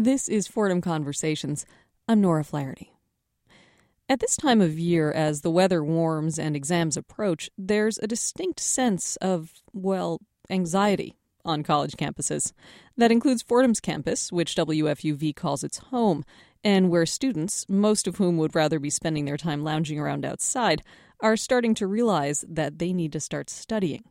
This is Fordham Conversations. I'm Nora Flaherty. At this time of year, as the weather warms and exams approach, there's a distinct sense of, well, anxiety on college campuses. That includes Fordham's campus, which WFUV calls its home, and where students, most of whom would rather be spending their time lounging around outside, are starting to realize that they need to start studying.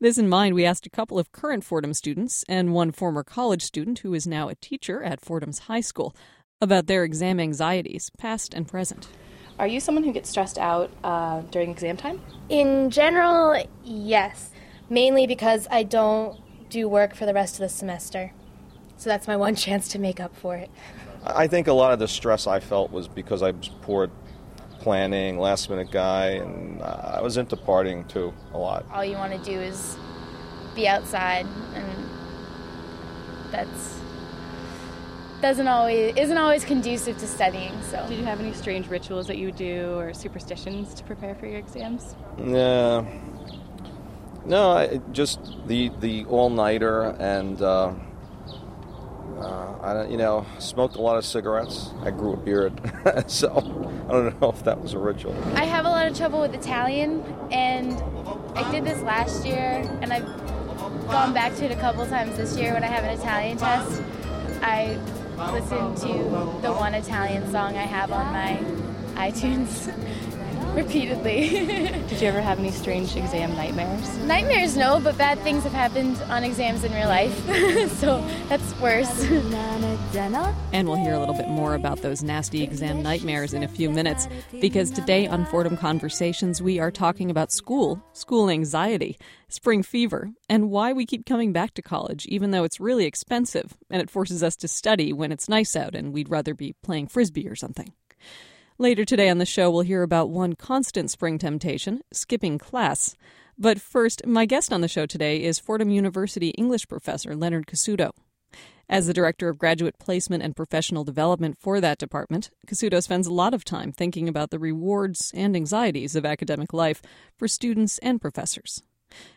This in mind, we asked a couple of current Fordham students and one former college student who is now a teacher at Fordham's high school about their exam anxieties, past and present. Are you someone who gets stressed out uh, during exam time? In general, yes. Mainly because I don't do work for the rest of the semester. So that's my one chance to make up for it. I think a lot of the stress I felt was because I was poor at planning, last minute guy, and uh, I was into partying too a lot. All you want to do is be outside, and that's doesn't always isn't always conducive to studying. So, did you have any strange rituals that you would do or superstitions to prepare for your exams? Yeah. No, I, just the the all nighter and. Uh, uh, I don't, you know, smoked a lot of cigarettes. I grew a beard, so I don't know if that was a ritual. I have a lot of trouble with Italian, and I did this last year, and I've gone back to it a couple times this year when I have an Italian test. I listen to the one Italian song I have on my iTunes repeatedly. Did you ever have any strange exam nightmares? Nightmares, no, but bad things have happened on exams in real life, so that's worse. And we'll hear a little bit more about those nasty exam nightmares in a few minutes, because today on Fordham Conversations, we are talking about school, school anxiety, spring fever, and why we keep coming back to college, even though it's really expensive and it forces us to study when it's nice out and we'd rather be playing frisbee or something. Later today on the show, we'll hear about one constant spring temptation skipping class. But first, my guest on the show today is Fordham University English professor Leonard Cassuto. As the Director of Graduate Placement and Professional Development for that department, Cassuto spends a lot of time thinking about the rewards and anxieties of academic life for students and professors.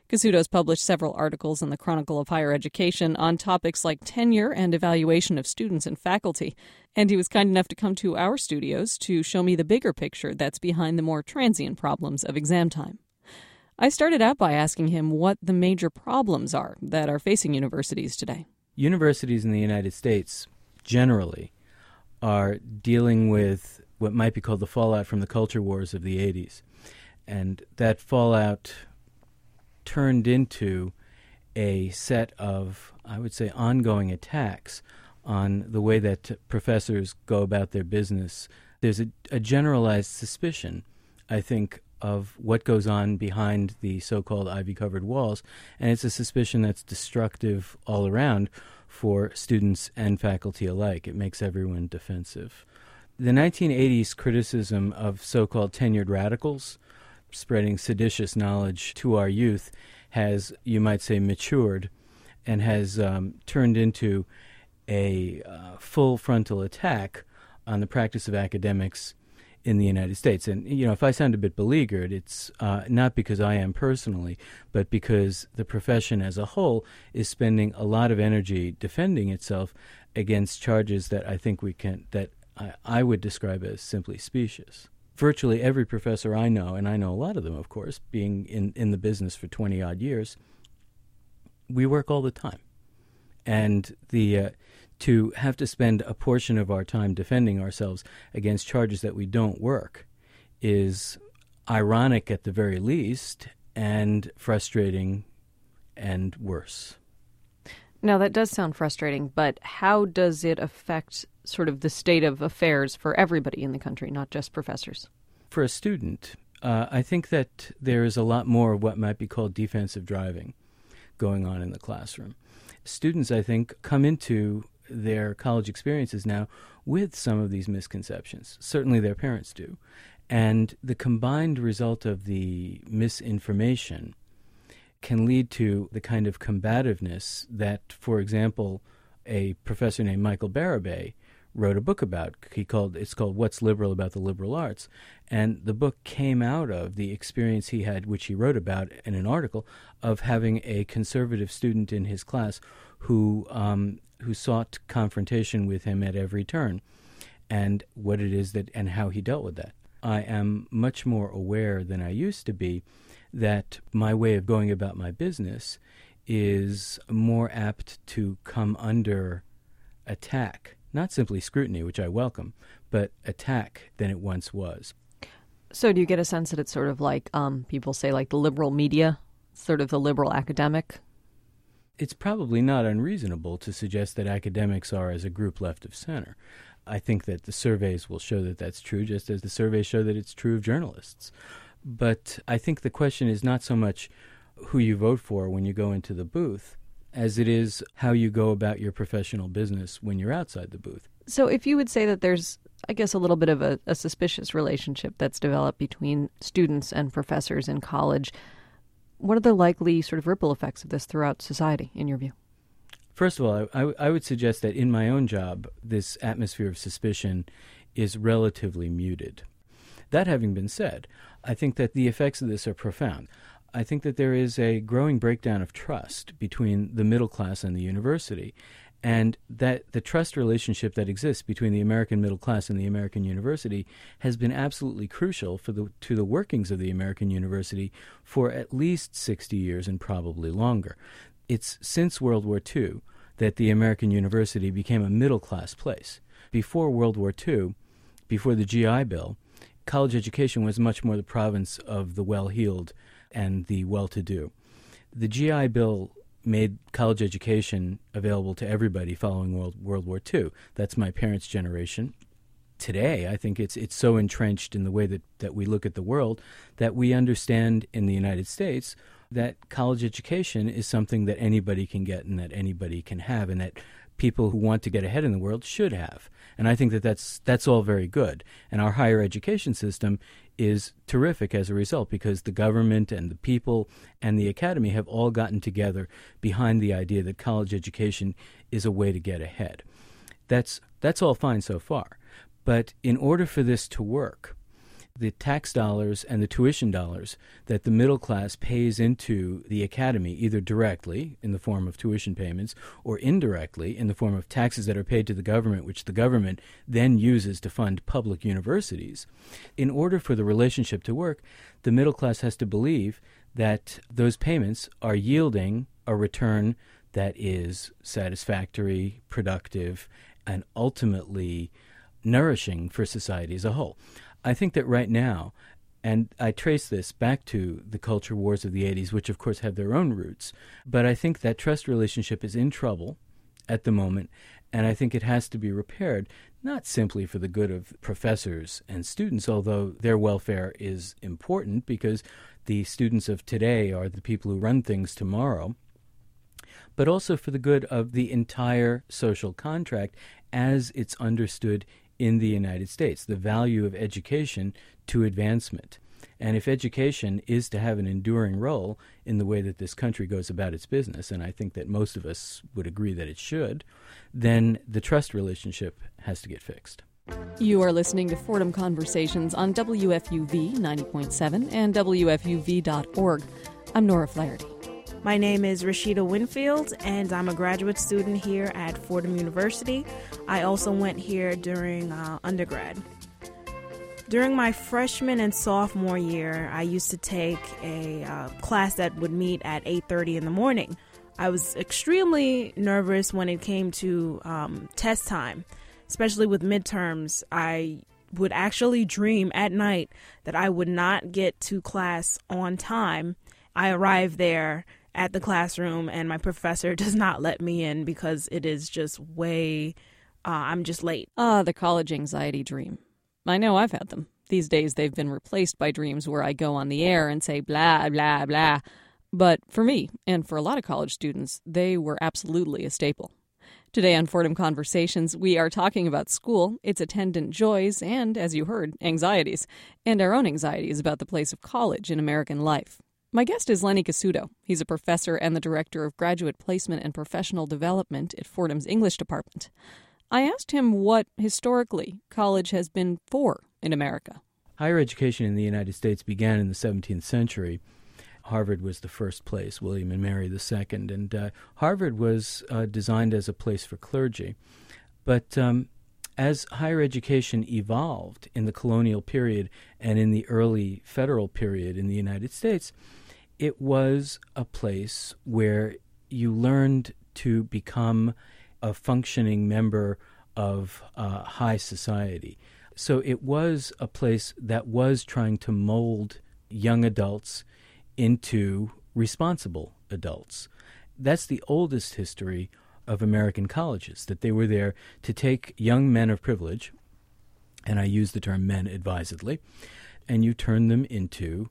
Cassuto's published several articles in the Chronicle of Higher Education on topics like tenure and evaluation of students and faculty, and he was kind enough to come to our studios to show me the bigger picture that's behind the more transient problems of exam time. I started out by asking him what the major problems are that are facing universities today. Universities in the United States generally are dealing with what might be called the fallout from the culture wars of the 80s. And that fallout turned into a set of, I would say, ongoing attacks on the way that professors go about their business. There's a, a generalized suspicion, I think, of what goes on behind the so called ivy covered walls, and it's a suspicion that's destructive all around for students and faculty alike. It makes everyone defensive. The 1980s criticism of so called tenured radicals spreading seditious knowledge to our youth has, you might say, matured and has um, turned into a uh, full frontal attack on the practice of academics in the United States. And, you know, if I sound a bit beleaguered, it's uh, not because I am personally, but because the profession as a whole is spending a lot of energy defending itself against charges that I think we can, that I, I would describe as simply specious virtually every professor I know, and I know a lot of them, of course, being in, in the business for 20 odd years, we work all the time. And the uh, to have to spend a portion of our time defending ourselves against charges that we don't work is ironic at the very least and frustrating and worse. Now, that does sound frustrating, but how does it affect sort of the state of affairs for everybody in the country, not just professors? For a student, uh, I think that there is a lot more of what might be called defensive driving going on in the classroom. Students, I think, come into their college experiences now with some of these misconceptions. Certainly their parents do. And the combined result of the misinformation can lead to the kind of combativeness that, for example, a professor named Michael Bérubé wrote a book about. He called it's called "What's Liberal About the Liberal Arts," and the book came out of the experience he had, which he wrote about in an article, of having a conservative student in his class who um, who sought confrontation with him at every turn and what it is that and how he dealt with that. I am much more aware than I used to be that my way of going about my business is more apt to come under attack, not simply scrutiny, which I welcome, but attack than it once was. So, do you get a sense that it's sort of like um, people say, like the liberal media, sort of the liberal academic? It's probably not unreasonable to suggest that academics are, as a group, left of center. I think that the surveys will show that that's true, just as the surveys show that it's true of journalists. But I think the question is not so much who you vote for when you go into the booth as it is how you go about your professional business when you're outside the booth. So, if you would say that there's, I guess, a little bit of a, a suspicious relationship that's developed between students and professors in college, what are the likely sort of ripple effects of this throughout society, in your view? First of all, I, I would suggest that in my own job, this atmosphere of suspicion is relatively muted. That having been said, I think that the effects of this are profound. I think that there is a growing breakdown of trust between the middle class and the university, and that the trust relationship that exists between the American middle class and the American university has been absolutely crucial for the to the workings of the American university for at least 60 years and probably longer. It's since World War II that the American university became a middle class place. Before World War II, before the GI Bill, college education was much more the province of the well heeled and the well to do. The GI Bill made college education available to everybody following World, World War II. That's my parents' generation. Today, I think it's it's so entrenched in the way that, that we look at the world that we understand in the United States that college education is something that anybody can get and that anybody can have, and that people who want to get ahead in the world should have. And I think that that's that's all very good. And our higher education system is terrific as a result because the government and the people and the academy have all gotten together behind the idea that college education is a way to get ahead. That's that's all fine so far. But in order for this to work, the tax dollars and the tuition dollars that the middle class pays into the academy, either directly in the form of tuition payments or indirectly in the form of taxes that are paid to the government, which the government then uses to fund public universities. In order for the relationship to work, the middle class has to believe that those payments are yielding a return that is satisfactory, productive, and ultimately nourishing for society as a whole. I think that right now, and I trace this back to the culture wars of the 80s, which of course have their own roots, but I think that trust relationship is in trouble at the moment, and I think it has to be repaired, not simply for the good of professors and students, although their welfare is important because the students of today are the people who run things tomorrow, but also for the good of the entire social contract as it's understood in the United States, the value of education to advancement. And if education is to have an enduring role in the way that this country goes about its business, and I think that most of us would agree that it should, then the trust relationship has to get fixed. You are listening to Fordham Conversations on WFUV 90.7 and WFUV.org. I'm Nora Flaherty. My name is Rashida Winfield, and I'm a graduate student here at Fordham University. I also went here during uh, undergrad. During my freshman and sophomore year, I used to take a uh, class that would meet at 8:30 in the morning. I was extremely nervous when it came to um, test time, especially with midterms. I would actually dream at night that I would not get to class on time. I arrived there at the classroom and my professor does not let me in because it is just way uh, I'm just late. Ah, the college anxiety dream. I know I've had them. These days they've been replaced by dreams where I go on the air and say blah, blah, blah. But for me, and for a lot of college students, they were absolutely a staple. Today on Fordham Conversations, we are talking about school, its attendant joys, and, as you heard, anxieties, and our own anxieties about the place of college in American life. My guest is Lenny Cassuto. He's a professor and the director of graduate placement and professional development at Fordham's English department. I asked him what, historically, college has been for in America. Higher education in the United States began in the 17th century Harvard was the first place, William and Mary the second, and uh, Harvard was uh, designed as a place for clergy. But um, as higher education evolved in the colonial period and in the early federal period in the United States, it was a place where you learned to become a functioning member of uh, high society. So it was a place that was trying to mold young adults into responsible adults. That's the oldest history of American colleges, that they were there to take young men of privilege, and I use the term men advisedly, and you turn them into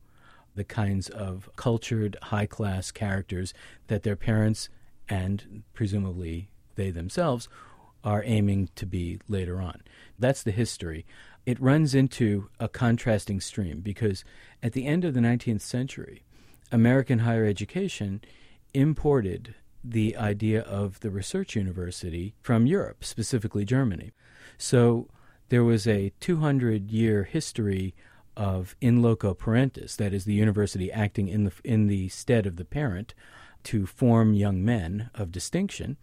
the kinds of cultured, high class characters that their parents and presumably they themselves are aiming to be later on. That's the history. It runs into a contrasting stream because at the end of the 19th century, American higher education imported the idea of the research university from Europe, specifically Germany. So there was a 200 year history of in loco parentis, that is, the university acting in the, in the stead of the parent to form young men of distinction.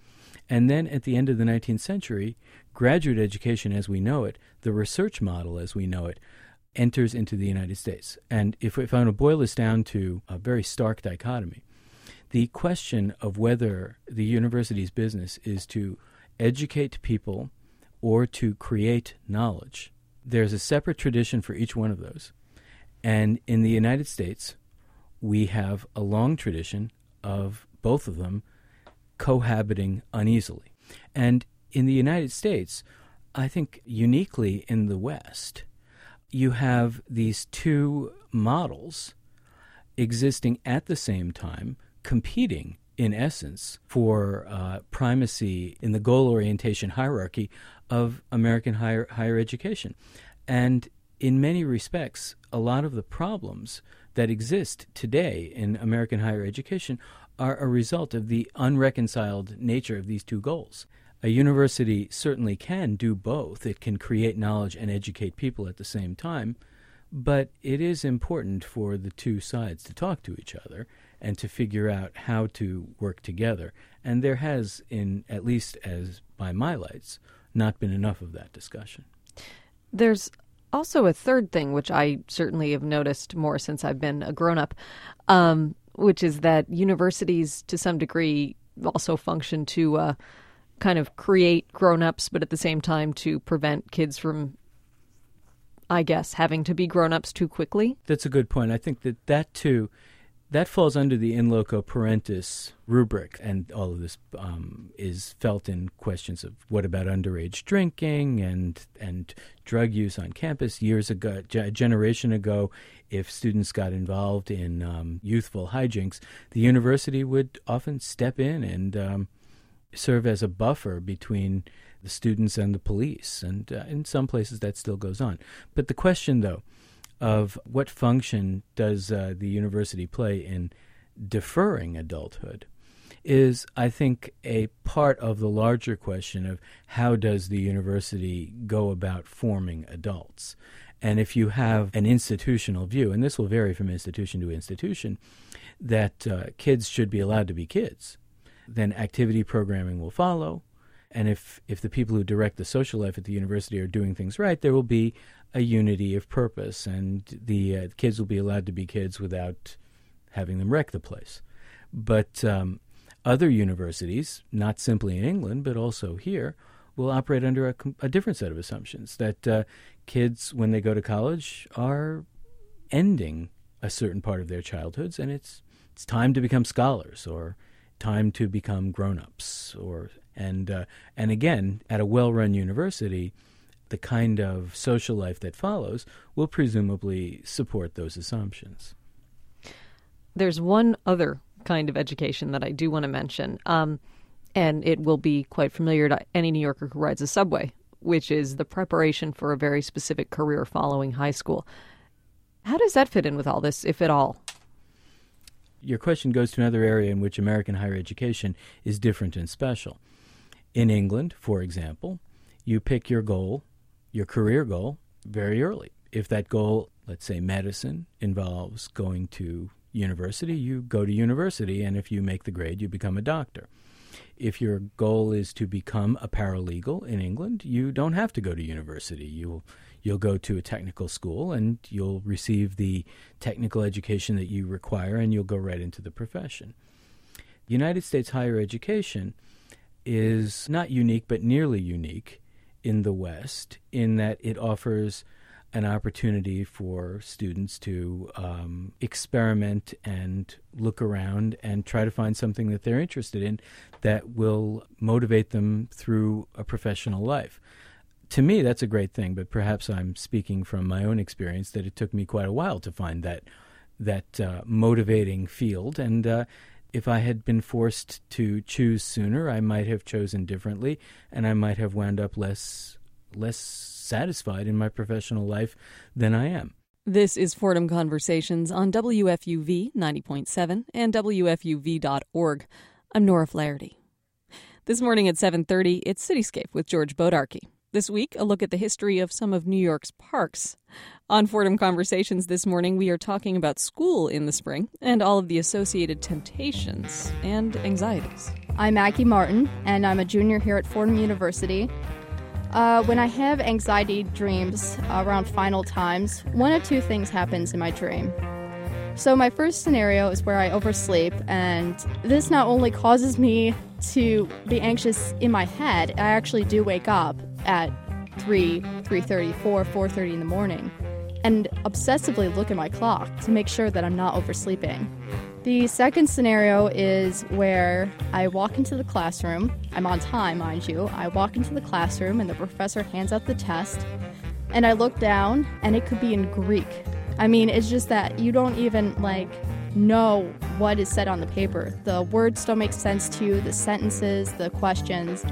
And then at the end of the 19th century, graduate education as we know it, the research model as we know it, enters into the United States. And if, if I want to boil this down to a very stark dichotomy, the question of whether the university's business is to educate people or to create knowledge, there's a separate tradition for each one of those. And in the United States, we have a long tradition of both of them cohabiting uneasily. And in the United States, I think uniquely in the West, you have these two models existing at the same time competing in essence for uh, primacy in the goal orientation hierarchy of American higher higher education, and in many respects, a lot of the problems that exist today in American higher education are a result of the unreconciled nature of these two goals. A university certainly can do both. It can create knowledge and educate people at the same time, but it is important for the two sides to talk to each other and to figure out how to work together. And there has, in at least as by my lights, not been enough of that discussion. There's also a third thing, which I certainly have noticed more since I've been a grown up, um, which is that universities, to some degree, also function to uh, kind of create grown ups, but at the same time to prevent kids from, I guess, having to be grown ups too quickly. That's a good point. I think that that too that falls under the in loco parentis rubric, and all of this um, is felt in questions of what about underage drinking and and drug use on campus. Years ago, a generation ago, if students got involved in um, youthful hijinks, the university would often step in and um, serve as a buffer between the students and the police, and uh, in some places that still goes on. But the question, though of what function does uh, the university play in deferring adulthood is, I think, a part of the larger question of how does the university go about forming adults. And if you have an institutional view, and this will vary from institution to institution, that uh, kids should be allowed to be kids, then activity programming will follow. And if, if the people who direct the social life at the university are doing things right, there will be a unity of purpose, and the uh, kids will be allowed to be kids without having them wreck the place. But um, other universities, not simply in England but also here, will operate under a, a different set of assumptions that uh, kids, when they go to college, are ending a certain part of their childhoods, and it's it's time to become scholars or time to become grown-ups or and uh, and again at a well-run university the kind of social life that follows will presumably support those assumptions. There's one other kind of education that I do want to mention, um, and it will be quite familiar to any New Yorker who rides a subway, which is the preparation for a very specific career following high school. How does that fit in with all this, if at all? Your question goes to another area in which American higher education is different and special. In England, for example, you pick your goal your career goal very early. If that goal, let's say medicine, involves going to university, you go to university, and if you make the grade, you become a doctor. If your goal is to become a paralegal in England, you don't have to go to university. You'll you'll go to a technical school and you'll receive the technical education that you require, and you'll go right into the profession. United States higher education is not unique, but nearly unique in the West, in that it offers an opportunity for students to um, experiment and look around and try to find something that they're interested in that will motivate them through a professional life. To me, that's a great thing, but perhaps I'm speaking from my own experience that it took me quite a while to find that that uh, motivating field. And uh, if I had been forced to choose sooner, I might have chosen differently, and I might have wound up less less satisfied in my professional life than I am. This is Fordham Conversations on WFUV 90.7 and WFUV.org. I'm Nora Flaherty. This morning at 7:30, it's Cityscape with George Bodarky. This week, a look at the history of some of New York's parks. On Fordham Conversations this morning, we are talking about school in the spring and all of the associated temptations and anxieties. I'm Maggie Martin, and I'm a junior here at Fordham University. Uh, when I have anxiety dreams around final times, one of two things happens in my dream. So, my first scenario is where I oversleep, and this not only causes me to be anxious in my head, I actually do wake up at 3, 3.30, 4, 4.30 in the morning and obsessively look at my clock to make sure that I'm not oversleeping. The second scenario is where I walk into the classroom. I'm on time, mind you. I walk into the classroom and the professor hands out the test, and I look down and it could be in Greek. I mean, it's just that you don't even like know what is said on the paper. The words don't make sense to you, the sentences, the questions.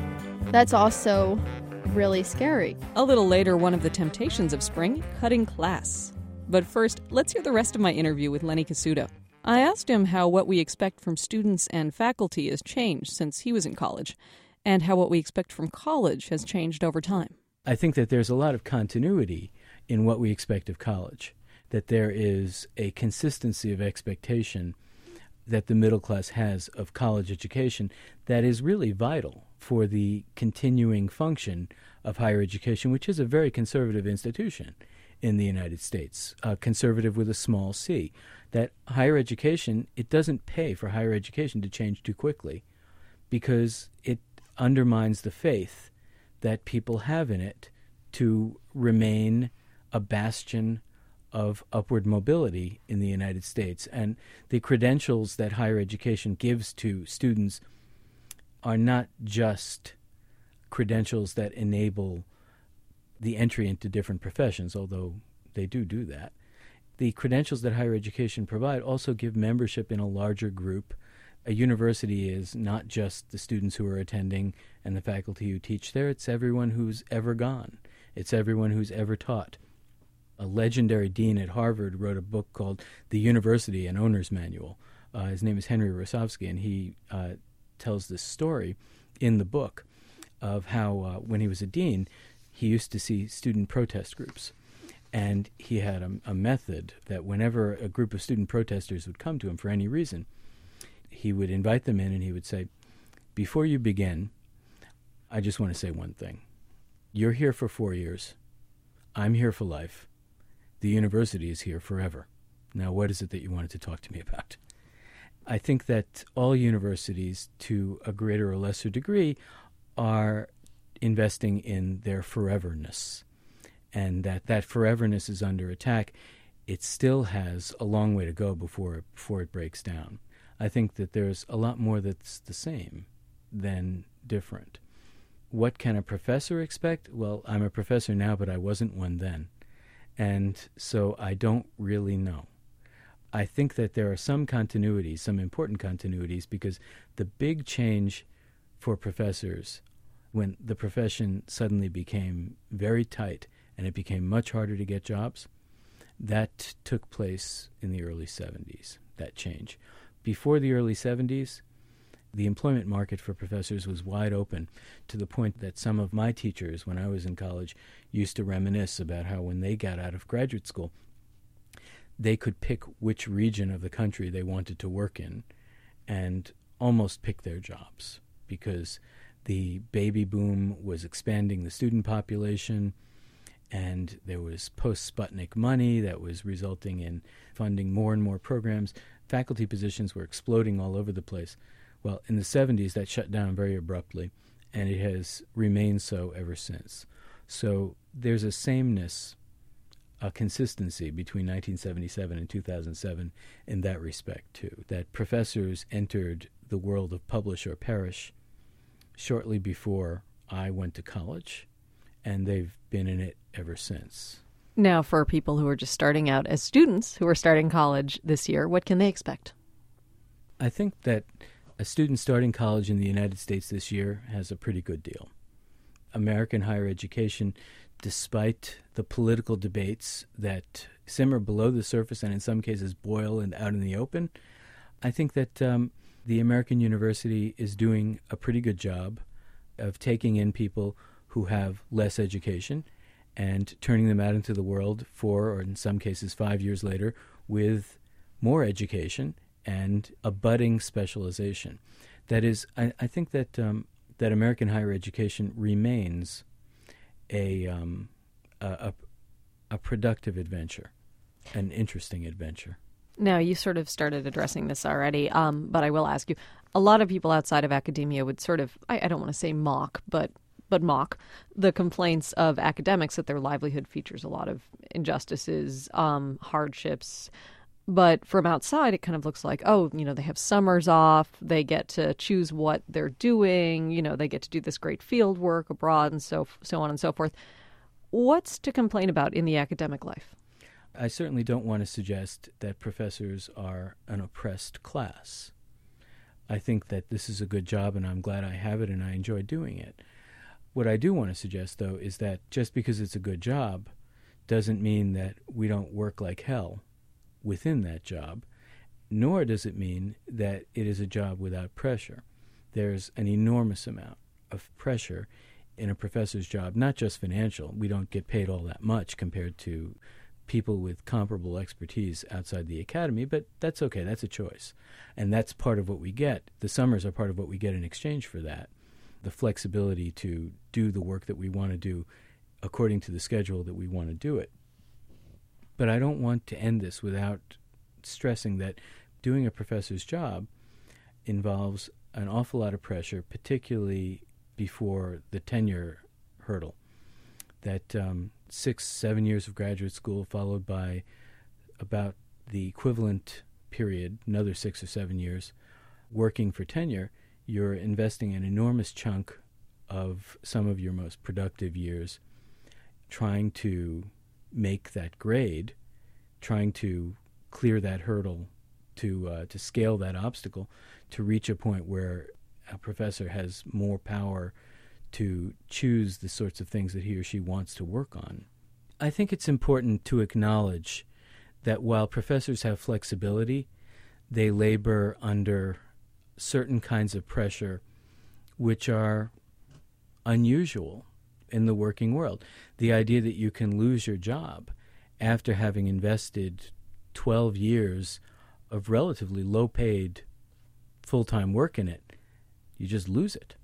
That's also really scary. A little later, one of the temptations of spring cutting class. But first, let's hear the rest of my interview with Lenny Cassuto. I asked him how what we expect from students and faculty has changed since he was in college, and how what we expect from college has changed over time. I think that there's a lot of continuity in what we expect of college, that there is a consistency of expectation that the middle class has of college education that is really vital for the continuing function of higher education, which is a very conservative institution in the United States, uh, conservative with a small c that higher education, it doesn't pay for higher education to change too quickly because it undermines the faith that people have in it to remain a bastion of upward mobility in the United States. And the credentials that higher education gives to students are not just credentials that enable the entry into different professions, although they do do that the credentials that higher education provide also give membership in a larger group. A university is not just the students who are attending and the faculty who teach there, it's everyone who's ever gone, it's everyone who's ever taught. A legendary dean at Harvard wrote a book called The University An Owner's Manual. Uh, his name is Henry Rosovsky, and he uh, tells this story in the book of how, uh, when he was a dean, he used to see student protest groups and he had a, a, method that whenever a group of student protesters would come to him for any reason, he would invite them in and he would say, Before you begin, I just want to say one thing. You're here for four years. I'm here for life. The university is here forever. Now, what is it that you wanted to talk to me about? I think that all universities, to a greater or lesser degree, are investing in their foreverness and that that foreverness is under attack, it still has a long way to go before it, before it breaks down. I think that there's a lot more that's the same than different. What can a professor expect? Well, I'm a professor now, but I wasn't one then. And so I don't really know. I think that there are some continuities, some important continuities, because the big change for professors when the profession suddenly became very tight and it became much harder to get jobs. That took place in the early 70s, that change. Before the early 70s, the employment market for professors was wide open to the point that some of my teachers, when I was in college, used to reminisce about how when they got out of graduate school, they could pick which region of the country they wanted to work in and almost pick their jobs because the baby boom was expanding the student population and there was post Sputnik money that was resulting in funding more and more programs. Faculty positions were exploding all over the place. Well, in the 70s, that shut down very abruptly, and it has remained so ever since. So there's a sameness, a consistency between 1977 and 2007 in that respect, too. That professors entered the world of publish or perish shortly before I went to college, and they've been in it ever since. Now, for people who are just starting out as students who are starting college this year, what can they expect? I think that a student starting college in the United States this year has a pretty good deal. American higher education, despite the political debates that simmer below the surface and in some cases boil and out in the open, I think that um, the American university is doing a pretty good job of taking in people who have less education and turning them out into the world four or in some cases five years later with more education and a budding specialization. That is, I, I think that um, that American higher education remains a, um, a, a productive adventure, an interesting adventure. Now, you sort of started addressing this already, um, but I will ask you. A lot of people outside of academia would sort of, I, I don't want to say mock, but but mock the complaints of academics that their livelihood features a lot of injustices, um, hardships. But from outside, it kind of looks like, oh, you know, they have summers off. They get to choose what they're doing. You know, they get to do this great field work abroad and so so on and so forth. What's to complain about in the academic life? I certainly don't want to suggest that professors are an oppressed class. I think that this is a good job and I'm glad I have it and I enjoy doing it. What I do want to suggest, though, is that just because it's a good job doesn't mean that we don't work like hell within that job, nor does it mean that it is a job without pressure. There's an enormous amount of pressure in a professor's job, not just financial. We don't get paid all that much compared to people with comparable expertise outside the academy, but that's okay. That's a choice. And that's part of what we get. The summers are part of what we get in exchange for that. The flexibility to do the work that we want to do according to the schedule that we want to do it. But I don't want to end this without stressing that doing a professor's job involves an awful lot of pressure, particularly before the tenure hurdle. That um, six, seven years of graduate school, followed by about the equivalent period, another six or seven years, working for tenure, you're investing an enormous chunk of some of your most productive years trying to make that grade, trying to clear that hurdle, to uh, to scale that obstacle, to reach a point where a professor has more power to choose the sorts of things that he or she wants to work on. I think it's important to acknowledge that while professors have flexibility, they labor under certain kinds of pressure which are unusual in the working world. The idea that you can lose your job after having invested 12 years of relatively low paid full time work in it, you just lose it.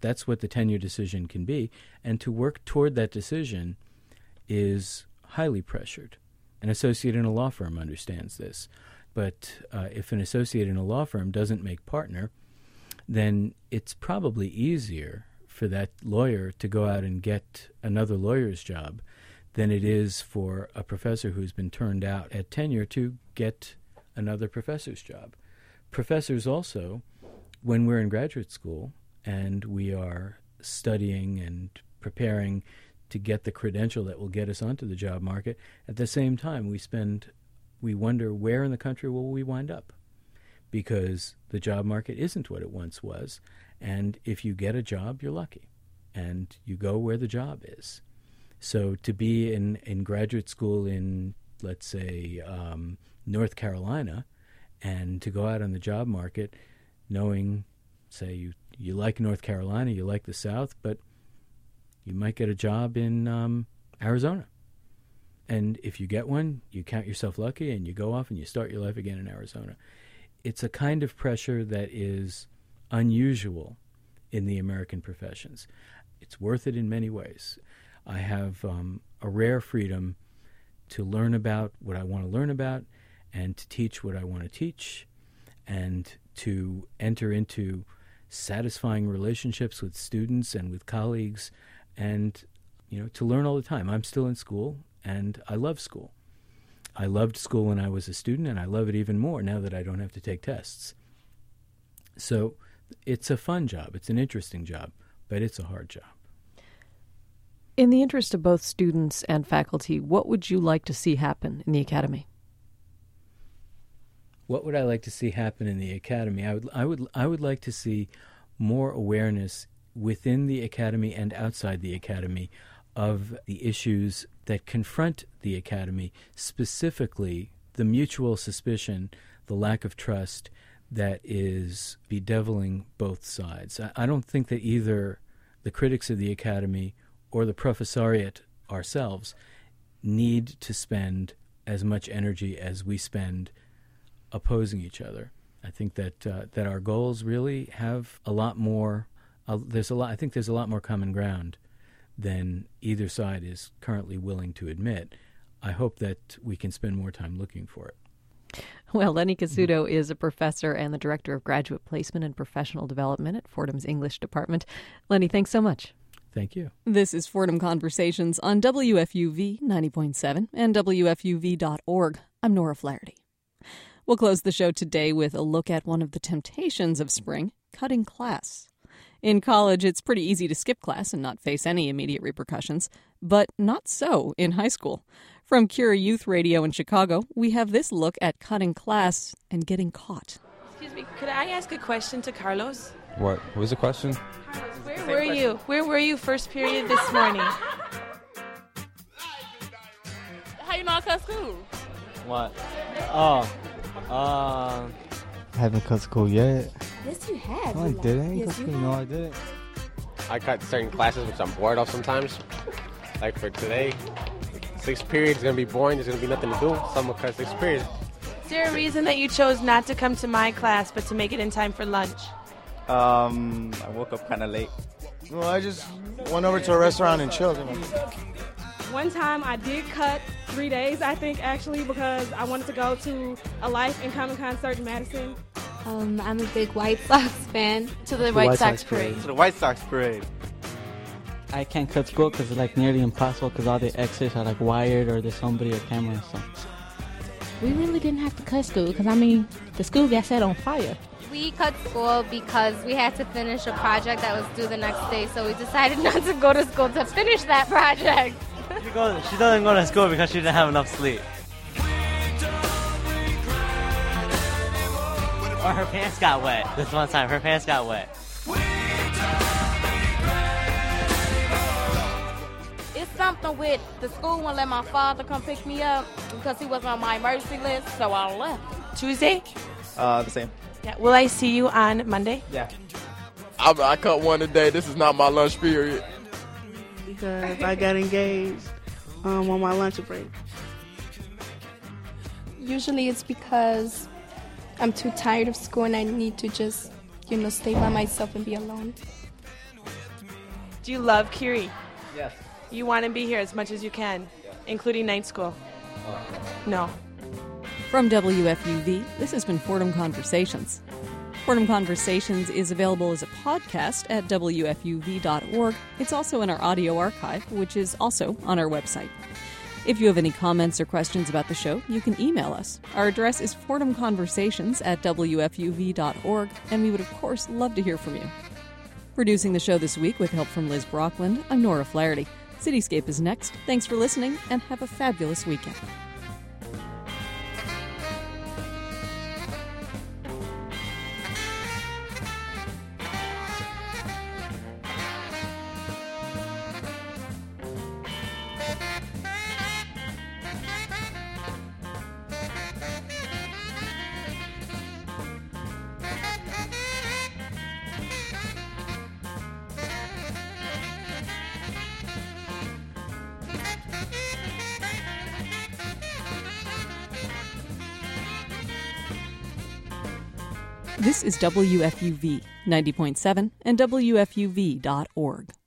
That's what the tenure decision can be. And to work toward that decision is highly pressured. An associate in a law firm understands this. But uh, if an associate in a law firm doesn't make partner, then it's probably easier for that lawyer to go out and get another lawyer's job than it is for a professor who's been turned out at tenure to get another professor's job. Professors also, when we're in graduate school and we are studying and preparing to get the credential that will get us onto the job market, at the same time we spend we wonder where in the country will we wind up because the job market isn't what it once was. And if you get a job, you're lucky and you go where the job is. So to be in, in graduate school in, let's say, um, North Carolina and to go out on the job market knowing, say, you, you like North Carolina, you like the South, but you might get a job in um, Arizona And if you get one, you count yourself lucky and you go off and you start your life again in Arizona. It's a kind of pressure that is unusual in the American professions. It's worth it in many ways. I have um, a rare freedom to learn about what I want to learn about and to teach what I want to teach and to enter into satisfying relationships with students and with colleagues and you know to learn all the time. I'm still in school and I love school. I loved school when I was a student and I love it even more now that I don't have to take tests. So it's a fun job, it's an interesting job, but it's a hard job. In the interest of both students and faculty, what would you like to see happen in the academy? What would I like to see happen in the academy? I would I would I would like to see more awareness within the academy and outside the academy of the issues that confront the academy, specifically the mutual suspicion, the lack of trust that is bedeviling both sides. I, I don't think that either the critics of the academy or the professoriate ourselves need to spend as much energy as we spend opposing each other. I think that uh, that our goals really have a lot more. Uh, there's a lot. I think there's a lot more common ground than either side is currently willing to admit. I hope that we can spend more time looking for it. Well, Lenny Cassuto is a professor and the director of graduate placement and professional development at Fordham's English department. Lenny, thanks so much. Thank you. This is Fordham Conversations on WFUV 90.7 and WFUV.org. I'm Nora Flaherty. We'll close the show today with a look at one of the temptations of spring cutting class. In college, it's pretty easy to skip class and not face any immediate repercussions, but not so in high school. From Curie Youth Radio in Chicago, we have this look at cutting class and getting caught. Excuse me, could I ask a question to Carlos? What? What was the question? Carlos, where were you? Where were you first period this morning? How you not cut school? What? Oh, uh, I haven't cut school yet. Yes, you have. No, I didn't. Yes, you no, I didn't. I cut certain classes which I'm bored of sometimes. Like for today, six period is gonna be boring. There's gonna be nothing to do. So I'm gonna cut six periods. Is there a reason that you chose not to come to my class but to make it in time for lunch? Um, I woke up kind of late. Well, I just went over to a restaurant and chilled. You know. One time I did cut three days, I think, actually, because I wanted to go to a Life and Common concert in Madison. Um, I'm a big White Sox fan. To the, the White, White, Sox, Sox parade. To the White Sox parade. I can't cut school because it's like nearly impossible because all the exits are like wired or there's somebody or camera or something. We really didn't have to cut school because I mean the school got set on fire. We cut school because we had to finish a project that was due the next day, so we decided not to go to school to finish that project. she, goes, she doesn't go to school because she didn't have enough sleep. Or her pants got wet. This one time, her pants got wet. Something with the school won't let my father come pick me up because he was on my emergency list, so I left. Tuesday? Uh, the same. Yeah. Will I see you on Monday? Yeah. I, I cut one today. This is not my lunch period. Because I got engaged um, on my lunch break. Usually it's because I'm too tired of school and I need to just, you know, stay by myself and be alone. Do you love Curie? Yes. You want to be here as much as you can, including night school? No. From WFUV, this has been Fordham Conversations. Fordham Conversations is available as a podcast at WFUV.org. It's also in our audio archive, which is also on our website. If you have any comments or questions about the show, you can email us. Our address is fordhamconversations at WFUV.org, and we would, of course, love to hear from you. Producing the show this week with help from Liz Brockland, I'm Nora Flaherty. Cityscape is next. Thanks for listening, and have a fabulous weekend. WFUV 90.7 and WFUV.org.